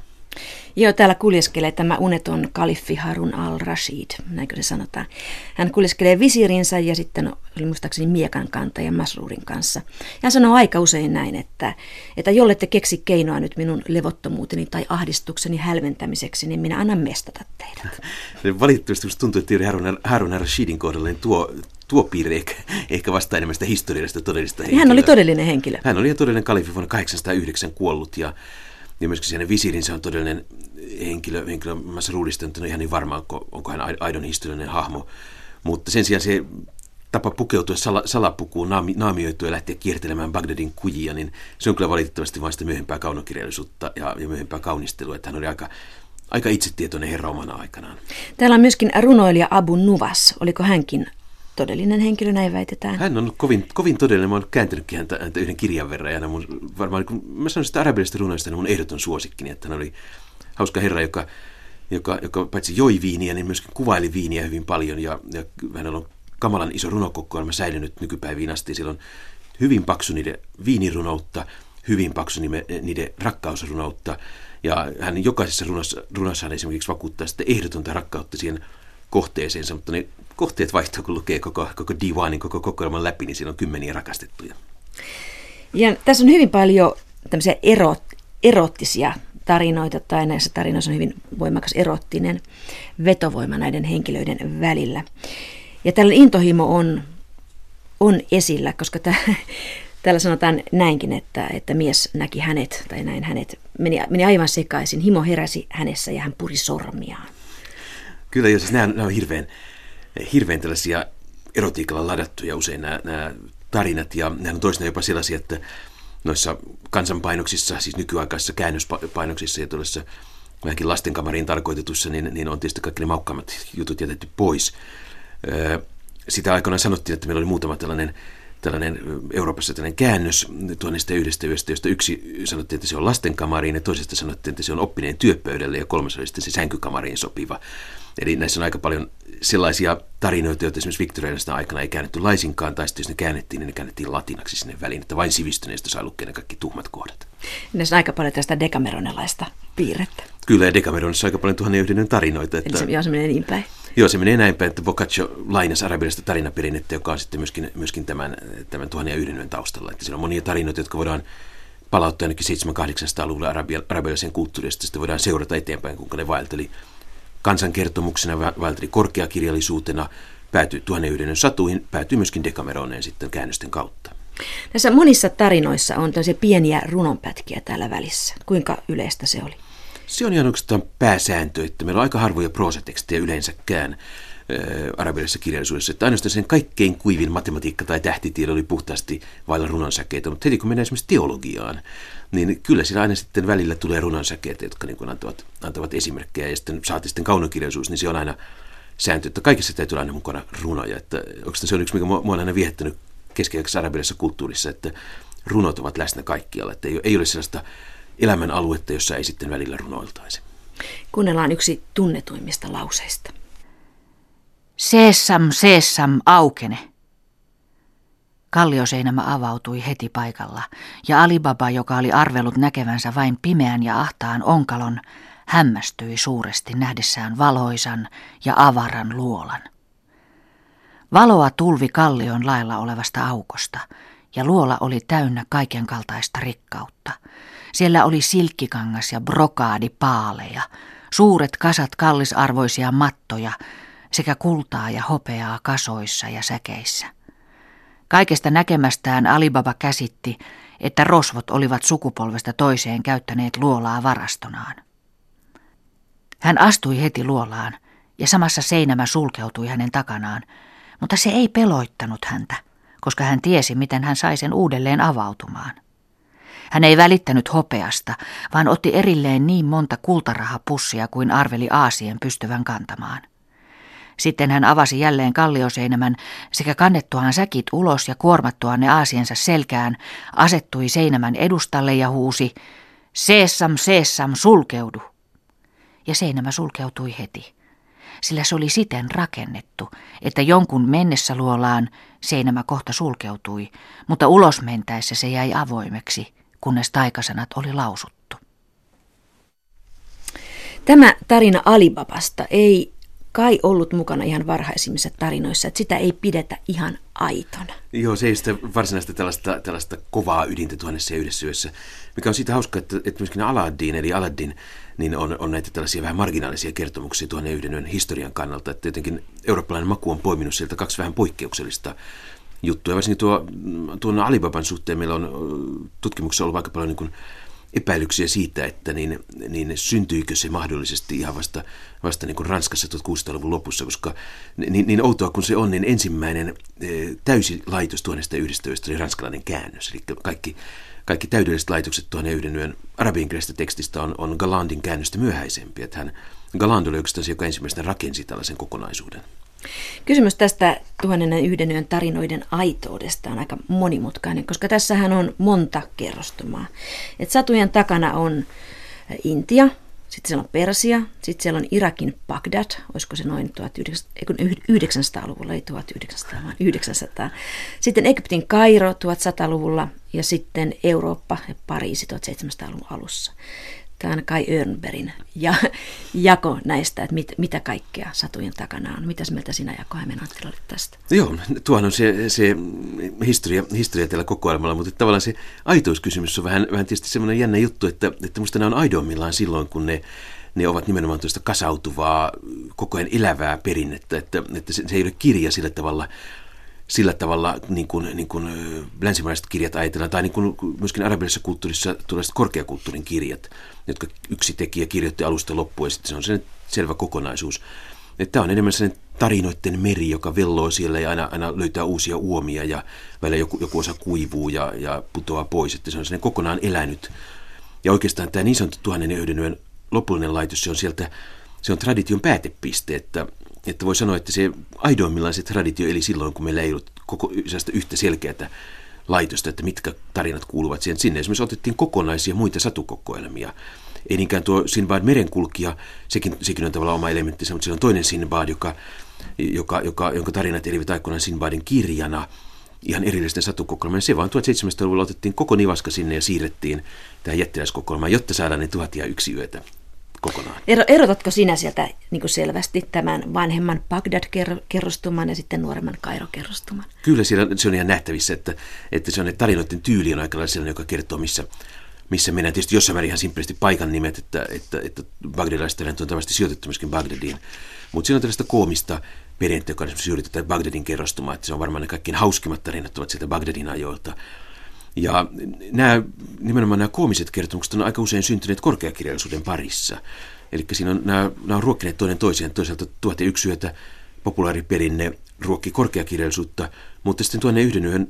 Joo, täällä kuljeskelee tämä uneton kaliffi Harun al-Rashid, näinkö se sanotaan. Hän kuljeskelee visiirinsä ja sitten oli muistaakseni miekan kantaja Masruurin kanssa. Ja hän sanoo aika usein näin, että, että jollette keksi keinoa nyt minun levottomuuteni tai ahdistukseni hälventämiseksi, niin minä annan mestata teidät. (laughs) Valitettavasti tuntuu, että Harun, Harun al-Rashidin kohdalla niin tuo, tuo piirre ehkä, ehkä vastaa enemmän sitä historiallista todellista henkilöä. Hän oli todellinen henkilö. Hän oli todellinen kalifi vuonna 809 kuollut ja ja myöskin siinä visirin se on todellinen henkilö, henkilö mä ruudistan, että ihan niin varma, onko, onko hän aidon historiallinen hahmo. Mutta sen sijaan se tapa pukeutua sala, salapukuun, naami, naamioitua ja lähteä kiertelemään Bagdadin kujia, niin se on kyllä valitettavasti vain sitä myöhempää kaunokirjallisuutta ja, ja myöhempää kaunistelua, että hän oli aika, aika itsetietoinen herra omana aikanaan. Täällä on myöskin runoilija Abu Nuvas. Oliko hänkin todellinen henkilö, näin väitetään. Hän on kovin, kovin todellinen. Mä oon kääntänytkin häntä, häntä yhden kirjan verran. Ja mun, varmaan, kun mä sanoin sitä arabialaisista runoista, niin mun ehdoton suosikkini, että hän oli hauska herra, joka, joka, joka paitsi joi viiniä, niin myöskin kuvaili viiniä hyvin paljon. Ja, ja hänellä on kamalan iso runokokoelma säilynyt nykypäiviin asti. Siellä on hyvin paksu niiden viinirunoutta, hyvin paksu niiden rakkausrunoutta. Ja hän jokaisessa runossa hän esimerkiksi vakuuttaa sitten ehdotonta rakkautta siihen kohteeseensa, mutta ne kohteet vaihtuu, kun lukee koko, koko divanin, koko kokoelman läpi, niin siinä on kymmeniä rakastettuja. Ja tässä on hyvin paljon tämmöisiä erot, erottisia tarinoita, tai näissä tarinoissa on hyvin voimakas erottinen vetovoima näiden henkilöiden välillä. Ja tällä intohimo on, on esillä, koska tämä, täällä sanotaan näinkin, että, että mies näki hänet, tai näin hänet, meni, meni aivan sekaisin. Himo heräsi hänessä ja hän puri sormiaan. Kyllä, ja siis nämä, nämä on hirveän, hirveän tällaisia erotiikalla ladattuja usein nämä, nämä tarinat, ja nämä on toisena jopa sellaisia, että noissa kansanpainoksissa, siis nykyaikaisissa käännöspainoksissa ja tuollaisessa vähänkin lastenkamariin tarkoitetussa, niin, niin on tietysti kaikki ne maukkaammat jutut jätetty pois. Sitä aikoinaan sanottiin, että meillä oli muutama tällainen tällainen Euroopassa tällainen käännös tuonnista yhdestä yöstä, josta yksi sanottiin, että se on lastenkamariin ja toisesta sanottiin, että se on oppineen työpöydälle ja kolmas oli sitten se sänkykamariin sopiva. Eli näissä on aika paljon sellaisia tarinoita, joita esimerkiksi viktorianisesta aikana ei käännetty laisinkaan, tai sitten jos ne käännettiin, niin ne käännettiin latinaksi sinne väliin, että vain sivistyneistä saa lukea ne kaikki tuhmat kohdat. Näissä on aika paljon tästä dekameronelaista piirrettä. Kyllä, ja dekameronissa on aika paljon tuhannen yhden tarinoita. Että... Eli se, joo, se menee niin päin. Joo, se menee näin päin, että Boccaccio lainasi arabilaista tarinaperinnettä, joka on sitten myöskin, myöskin tämän, tämän tuhannen yhden yön taustalla. Että siellä on monia tarinoita, jotka voidaan palauttaa ainakin 700-800-luvulle arabialaisen kulttuurista, sitten voidaan seurata eteenpäin, kuinka ne vaelteli kansankertomuksena, vaelteli korkeakirjallisuutena, päätyi tuhannen yhden satuihin, päätyi myöskin Dekameroneen sitten käännösten kautta. Tässä monissa tarinoissa on tämmöisiä pieniä runonpätkiä täällä välissä. Kuinka yleistä se oli? Se on ihan oikeastaan pääsääntö, että meillä on aika harvoja proosatekstejä yleensäkään arabialaisessa kirjallisuudessa. Että ainoastaan sen kaikkein kuivin matematiikka tai tähtitiede oli puhtaasti vailla runonsäkeitä, mutta heti kun mennään esimerkiksi teologiaan, niin kyllä siinä aina sitten välillä tulee runonsäkeitä, jotka niin antavat, antavat esimerkkejä, ja sitten saati sitten kaunokirjallisuus, niin se on aina sääntö, että kaikessa täytyy olla aina mukana runoja. Että oikeastaan se on yksi, mikä mua on aina viettänyt keskiaikaisessa arabialaisessa kulttuurissa, että runot ovat läsnä kaikkialla, että ei, ei ole sellaista elämän aluetta, jossa ei sitten välillä runoiltaisi. Kuunnellaan yksi tunnetuimmista lauseista. Seessam, seessam, aukene. Kallioseinämä avautui heti paikalla, ja Alibaba, joka oli arvellut näkevänsä vain pimeän ja ahtaan onkalon, hämmästyi suuresti nähdessään valoisan ja avaran luolan. Valoa tulvi kallion lailla olevasta aukosta, ja luola oli täynnä kaiken kaltaista rikkautta. Siellä oli silkkikangas ja brokaadi paaleja, suuret kasat kallisarvoisia mattoja sekä kultaa ja hopeaa kasoissa ja säkeissä. Kaikesta näkemästään Alibaba käsitti, että rosvot olivat sukupolvesta toiseen käyttäneet luolaa varastonaan. Hän astui heti luolaan ja samassa seinämä sulkeutui hänen takanaan, mutta se ei peloittanut häntä, koska hän tiesi, miten hän sai sen uudelleen avautumaan. Hän ei välittänyt hopeasta, vaan otti erilleen niin monta kultarahapussia kuin arveli Aasien pystyvän kantamaan. Sitten hän avasi jälleen kallioseinämän sekä kannettuaan säkit ulos ja kuormattuaan ne aasiensa selkään, asettui seinämän edustalle ja huusi, Seessam, seessam, sulkeudu! Ja seinämä sulkeutui heti, sillä se oli siten rakennettu, että jonkun mennessä luolaan seinämä kohta sulkeutui, mutta ulos mentäessä se jäi avoimeksi, kunnes taikasanat oli lausuttu. Tämä tarina Alibabasta ei kai ollut mukana ihan varhaisimmissa tarinoissa, että sitä ei pidetä ihan aitona. Joo, se ei sitä varsinaista tällaista, tällaista kovaa ydintä tuhannessa ja yhdessä yössä, mikä on siitä hauska, että, että myöskin Aladdin, eli Aladdin, niin on, on näitä tällaisia vähän marginaalisia kertomuksia tuhannen yhden yön historian kannalta, että jotenkin eurooppalainen maku on poiminut sieltä kaksi vähän poikkeuksellista juttuja. Varsinkin tuo, tuon Alibaban suhteen meillä on tutkimuksessa ollut aika paljon niin kuin epäilyksiä siitä, että niin, niin syntyikö se mahdollisesti ihan vasta, vasta niin kuin Ranskassa 1600-luvun lopussa, koska niin, niin outoa kuin se on, niin ensimmäinen e, täysi laitos tuonnesta yhdestä oli ranskalainen käännös. Eli kaikki, kaikki täydelliset laitokset tuonne yhden yön arabiankielisestä tekstistä on, on Galandin käännöstä myöhäisempi. Että hän, Galand oli se, joka ensimmäistä rakensi tällaisen kokonaisuuden. Kysymys tästä tuhannen yhden yön tarinoiden aitoudesta on aika monimutkainen, koska tässähän on monta kerrostumaa. Et satujen takana on Intia, sitten siellä on Persia, sitten siellä on Irakin Bagdad, olisiko se noin 1900-luvulla, ei 1900, vaan 900. Sitten Egyptin Kairo 1100-luvulla ja sitten Eurooppa ja Pariisi 1700-luvun alussa. Tämä on Kai Örnbergin ja, jako näistä, että mit, mitä kaikkea satujen takana on. Mitäs mieltä sinä Jako Hämeen Anttila tästä? Joo, tuohan on se, se historia, historia tällä kokoelmalla, mutta tavallaan se aitouskysymys on vähän, vähän tietysti semmoinen jännä juttu, että, että musta nämä on aidoimmillaan silloin, kun ne, ne ovat nimenomaan tuosta kasautuvaa, koko ajan elävää perinnettä, että, että se, se ei ole kirja sillä tavalla sillä tavalla, niin kuin, niin kuin länsimaiset kirjat ajatellaan, tai niin kuin myöskin arabialaisessa kulttuurissa tällaiset korkeakulttuurin kirjat, jotka yksi tekijä kirjoitti alusta loppuun, ja sitten se on sen selvä kokonaisuus. Tämä on enemmän sellainen tarinoiden meri, joka velloo siellä ja aina, aina löytää uusia uomia ja välillä joku, joku osa kuivuu ja, ja putoaa pois. Että se on sellainen kokonaan elänyt. Ja oikeastaan tämä niin sanottu tuhannen yhden yön lopullinen laitos, se on sieltä, se on tradition päätepiste, että että voi sanoa, että se aidoimmillaan se traditio eli silloin, kun meillä ei ollut koko yhtä selkeää laitosta, että mitkä tarinat kuuluvat siihen. Sinne esimerkiksi otettiin kokonaisia muita satukokoelmia. Ei niinkään tuo Sinbad merenkulkija, sekin, sekin on tavallaan oma elementtinsä, mutta siellä on toinen Sinbad, joka, joka, joka, jonka tarinat elivät aikoinaan Sinbadin kirjana ihan erillisten satukokoelmien. Se vaan 1700-luvulla otettiin koko nivaska sinne ja siirrettiin tähän jättiläiskokoelmaan, jotta saadaan ne tuhat ja yksi yötä kokonaan. Ero, erotatko sinä sieltä niin kuin selvästi tämän vanhemman Bagdad-kerrostuman ja sitten nuoremman Kairo-kerrostuman? Kyllä siellä, se on ihan nähtävissä, että, että se on ne tarinoiden tyyli on aika sellainen, joka kertoo, missä, missä mennään. Tietysti jossain määrin ihan simppelisti paikan nimet, että, että, että bagdadilaiset on tavallisesti sijoitettu myöskin Bagdadiin. Mutta siinä on tällaista koomista perintöä, joka on esimerkiksi tätä Bagdadin kerrostumaa, että se on varmaan ne kaikkein hauskimmat tarinat ovat sieltä Bagdadin ajoilta. Ja nämä, nimenomaan nämä koomiset kertomukset on aika usein syntyneet korkeakirjallisuuden parissa. Eli siinä on, nämä, nämä on ruokkineet toinen toisiaan. Toisaalta tuhat yksi yötä populaariperinne ruokki korkeakirjallisuutta, mutta sitten tuonne yhden yön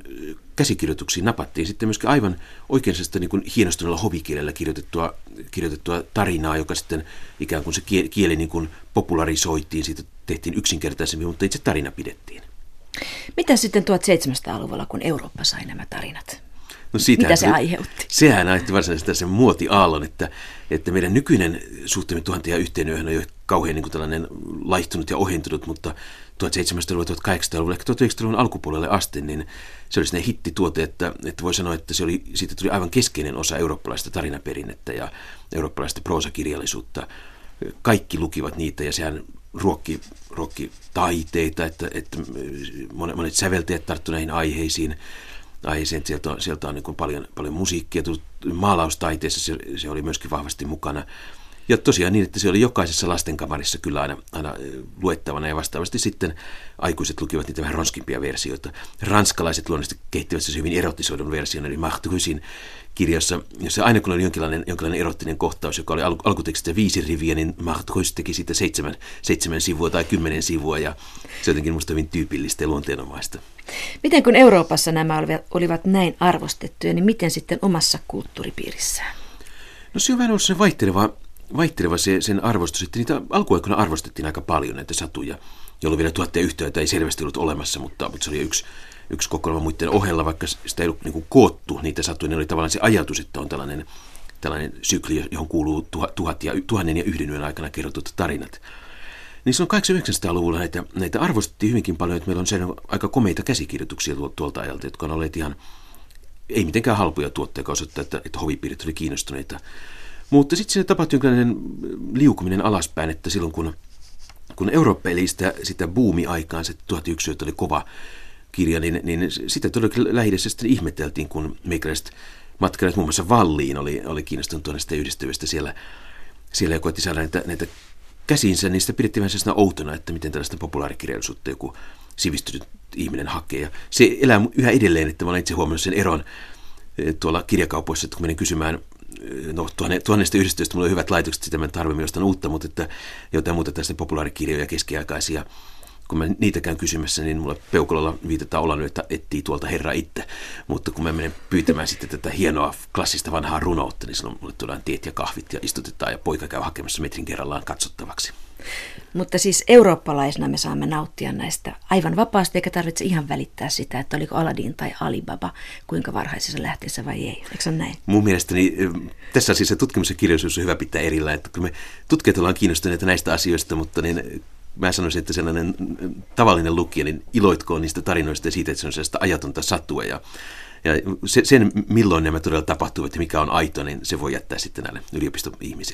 käsikirjoituksiin napattiin sitten myöskin aivan oikeansesta niin hienostuneella hovikielellä kirjoitettua, kirjoitettua tarinaa, joka sitten ikään kuin se kieli niin kuin popularisoitiin, siitä tehtiin yksinkertaisemmin, mutta itse tarina pidettiin. Mitä sitten 1700-luvulla, kun Eurooppa sai nämä tarinat? No Mitä se aiheutti? Sehän aiheutti varsinaisesti sen muotiaallon, että, että meidän nykyinen suhteemme tuhantia yhteen yöhön on jo kauhean niin kuin tällainen laihtunut ja ohentunut, mutta 1700-luvulla, 1800-luvulla, ehkä 1900-luvun alkupuolelle asti, niin se oli sellainen hittituote, että, että voi sanoa, että se oli, siitä tuli aivan keskeinen osa eurooppalaista tarinaperinnettä ja eurooppalaista proosakirjallisuutta. Kaikki lukivat niitä ja sehän ruokki, ruokki taiteita, että, että monet, monet säveltäjät tarttuivat näihin aiheisiin. Aiheisiin. Sieltä on, sieltä on niin paljon, paljon musiikkia maalaustaiteessa, se, se oli myöskin vahvasti mukana. Ja tosiaan niin, että se oli jokaisessa lastenkamarissa kyllä aina, aina luettavana ja vastaavasti sitten aikuiset lukivat niitä vähän ronskimpia versioita. Ranskalaiset luonnollisesti kehittivät se hyvin erotisoidun version, eli Marthusin kirjassa, jossa aina kun oli jonkinlainen, jonkinlainen erottinen kohtaus, joka oli al- alkutekstistä viisi riviä, niin Marthus teki siitä seitsemän, seitsemän sivua tai kymmenen sivua, ja se on jotenkin minusta hyvin tyypillistä ja luonteenomaista. Miten kun Euroopassa nämä olivat näin arvostettuja, niin miten sitten omassa kulttuuripiirissään? No se on vähän ollut se vaihteleva vaihteleva se, sen arvostus, että niitä alkuaikoina arvostettiin aika paljon näitä satuja, jolloin vielä tuotteen yhteyttä ei selvästi ollut olemassa, mutta, mutta se oli yksi, yksi kokoelma muiden ohella, vaikka sitä ei ollut niin kuin koottu niitä satuja, niin oli tavallaan se ajatus, että on tällainen, tällainen sykli, johon kuuluu tuhat ja, tuhannen ja yhden yön aikana kerrotut tarinat. Niin on 800-900-luvulla näitä, näitä arvostettiin hyvinkin paljon, että meillä on sen aika komeita käsikirjoituksia tuolta ajalta, jotka on olleet ihan ei mitenkään halpoja tuotteita osoittaa, että, että hovipiirit oli kiinnostuneita mutta sitten siinä tapahtui jonkinlainen liukuminen alaspäin, että silloin kun, kun Eurooppa eli sitä, sitä buumi-aikaan, se 1001 oli kova kirja, niin, niin sitä todellakin lähidessä sitten ihmeteltiin, kun meikäläiset matkailijat, muun muassa Valliin, oli, oli kiinnostunut tuonne yhdistyvistä siellä, siellä ja koetti saada näitä, näitä käsinsä, niin sitä pidettiin vähän outona, että miten tällaista populaarikirjallisuutta joku sivistynyt ihminen hakee. Ja se elää yhä edelleen, että mä olen itse huomannut sen eron eh, tuolla kirjakaupoissa, että kun menen kysymään no tuhannesta yhdistystä mulla on hyvät laitokset, sitä mä tarvitsen jostain uutta, mutta että jotain muuta tästä populaarikirjoja keskiaikaisia, kun mä niitä käyn kysymässä, niin mulla peukalolla viitataan olla että etsii tuolta herra itse. Mutta kun mä menen pyytämään sitten tätä hienoa klassista vanhaa runoutta, niin silloin mulle tuodaan tiet ja kahvit ja istutetaan ja poika käy hakemassa metrin kerrallaan katsottavaksi. Mutta siis eurooppalaisena me saamme nauttia näistä aivan vapaasti, eikä tarvitse ihan välittää sitä, että oliko Aladdin tai Alibaba kuinka varhaisessa lähteessä vai ei. Eikö se ole näin? Mun mielestäni tässä siis se tutkimus ja kirjallisuus on hyvä pitää erillään, että kun me tutkijat ollaan kiinnostuneita näistä asioista, mutta niin mä sanoisin, että sellainen tavallinen lukija, niin iloitkoon niistä tarinoista ja siitä, että se on sellaista ajatonta satua ja ja se, sen, milloin nämä todella tapahtuvat ja mikä on aito, niin se voi jättää sitten näille yliopisto-ihmisille.